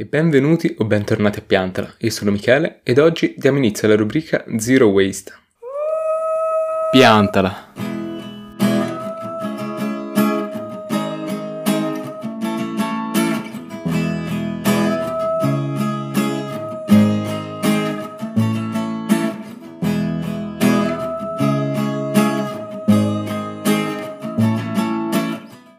E benvenuti o bentornati a Piantala, io sono Michele ed oggi diamo inizio alla rubrica Zero Waste. Piantala.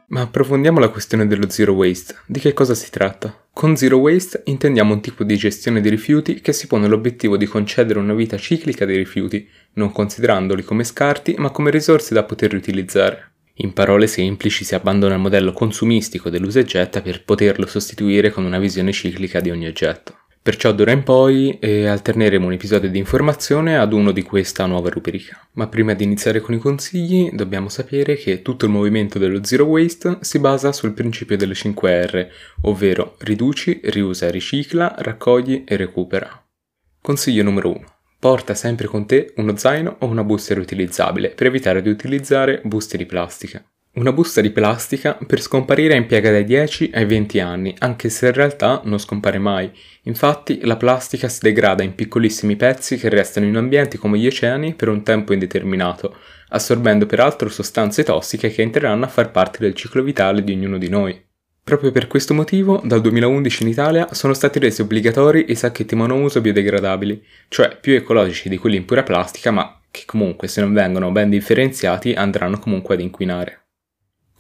Ma approfondiamo la questione dello zero waste. Di che cosa si tratta? Con zero waste intendiamo un tipo di gestione dei rifiuti che si pone l'obiettivo di concedere una vita ciclica dei rifiuti, non considerandoli come scarti ma come risorse da poter riutilizzare. In parole semplici si abbandona il modello consumistico dell'usa e getta per poterlo sostituire con una visione ciclica di ogni oggetto. Perciò d'ora in poi eh, alterneremo un episodio di informazione ad uno di questa nuova rubrica. Ma prima di iniziare con i consigli dobbiamo sapere che tutto il movimento dello Zero Waste si basa sul principio delle 5 R, ovvero riduci, riusa, ricicla, raccogli e recupera. Consiglio numero 1. Porta sempre con te uno zaino o una busta riutilizzabile per evitare di utilizzare buste di plastica. Una busta di plastica per scomparire impiega dai 10 ai 20 anni, anche se in realtà non scompare mai. Infatti la plastica si degrada in piccolissimi pezzi che restano in ambienti come gli oceani per un tempo indeterminato, assorbendo peraltro sostanze tossiche che entreranno a far parte del ciclo vitale di ognuno di noi. Proprio per questo motivo, dal 2011 in Italia sono stati resi obbligatori i sacchetti monouso biodegradabili, cioè più ecologici di quelli in pura plastica, ma che comunque se non vengono ben differenziati andranno comunque ad inquinare.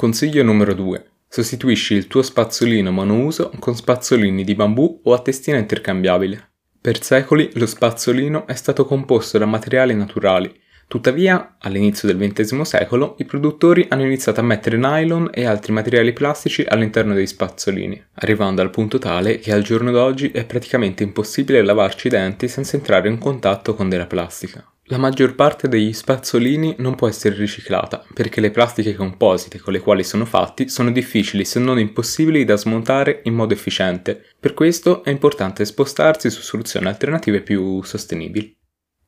Consiglio numero 2. Sostituisci il tuo spazzolino monouso con spazzolini di bambù o a testina intercambiabile. Per secoli lo spazzolino è stato composto da materiali naturali, tuttavia all'inizio del XX secolo i produttori hanno iniziato a mettere nylon e altri materiali plastici all'interno dei spazzolini, arrivando al punto tale che al giorno d'oggi è praticamente impossibile lavarci i denti senza entrare in contatto con della plastica. La maggior parte degli spazzolini non può essere riciclata perché le plastiche composite con le quali sono fatti sono difficili se non impossibili da smontare in modo efficiente. Per questo è importante spostarsi su soluzioni alternative più sostenibili.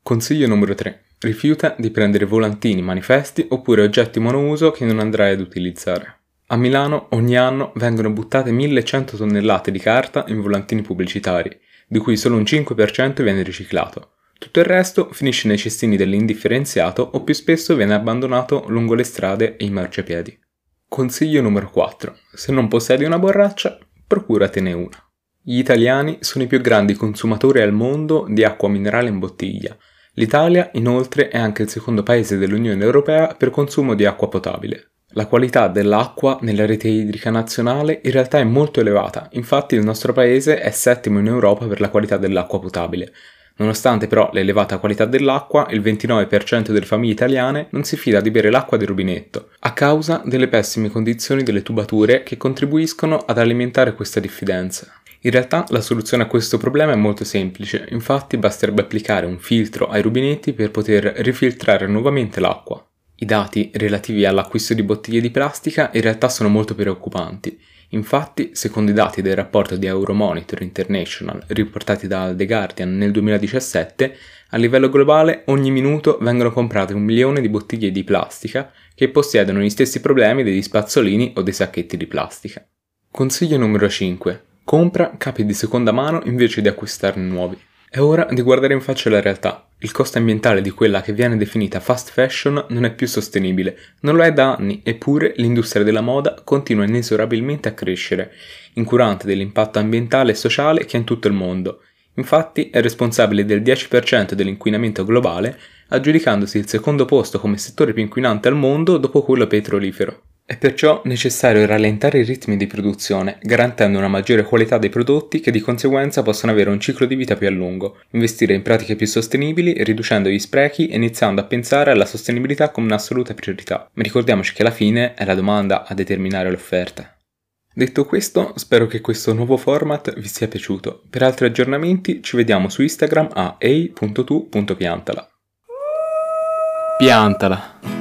Consiglio numero 3. Rifiuta di prendere volantini, manifesti oppure oggetti monouso che non andrai ad utilizzare. A Milano ogni anno vengono buttate 1100 tonnellate di carta in volantini pubblicitari, di cui solo un 5% viene riciclato. Tutto il resto finisce nei cestini dell'indifferenziato o più spesso viene abbandonato lungo le strade e i marciapiedi. Consiglio numero 4. Se non possiedi una borraccia, procuratene una. Gli italiani sono i più grandi consumatori al mondo di acqua minerale in bottiglia. L'Italia, inoltre, è anche il secondo paese dell'Unione Europea per consumo di acqua potabile. La qualità dell'acqua nella rete idrica nazionale in realtà è molto elevata, infatti il nostro paese è settimo in Europa per la qualità dell'acqua potabile, Nonostante però l'elevata qualità dell'acqua, il 29% delle famiglie italiane non si fida di bere l'acqua del rubinetto, a causa delle pessime condizioni delle tubature che contribuiscono ad alimentare questa diffidenza. In realtà la soluzione a questo problema è molto semplice, infatti basterebbe applicare un filtro ai rubinetti per poter rifiltrare nuovamente l'acqua. I dati relativi all'acquisto di bottiglie di plastica in realtà sono molto preoccupanti. Infatti, secondo i dati del rapporto di Euromonitor International riportati da The Guardian nel 2017, a livello globale ogni minuto vengono comprate un milione di bottiglie di plastica che possiedono gli stessi problemi degli spazzolini o dei sacchetti di plastica. Consiglio numero 5. Compra capi di seconda mano invece di acquistarne nuovi. È ora di guardare in faccia la realtà. Il costo ambientale di quella che viene definita fast fashion non è più sostenibile, non lo è da anni, eppure l'industria della moda continua inesorabilmente a crescere, incurante dell'impatto ambientale e sociale che ha in tutto il mondo. Infatti è responsabile del 10% dell'inquinamento globale, aggiudicandosi il secondo posto come settore più inquinante al mondo dopo quello petrolifero. È perciò necessario rallentare i ritmi di produzione, garantendo una maggiore qualità dei prodotti che di conseguenza possano avere un ciclo di vita più a lungo, investire in pratiche più sostenibili, riducendo gli sprechi e iniziando a pensare alla sostenibilità come un'assoluta priorità. Ma ricordiamoci che alla fine è la domanda a determinare l'offerta. Detto questo, spero che questo nuovo format vi sia piaciuto. Per altri aggiornamenti ci vediamo su Instagram a ei.tu.piantala. Piantala.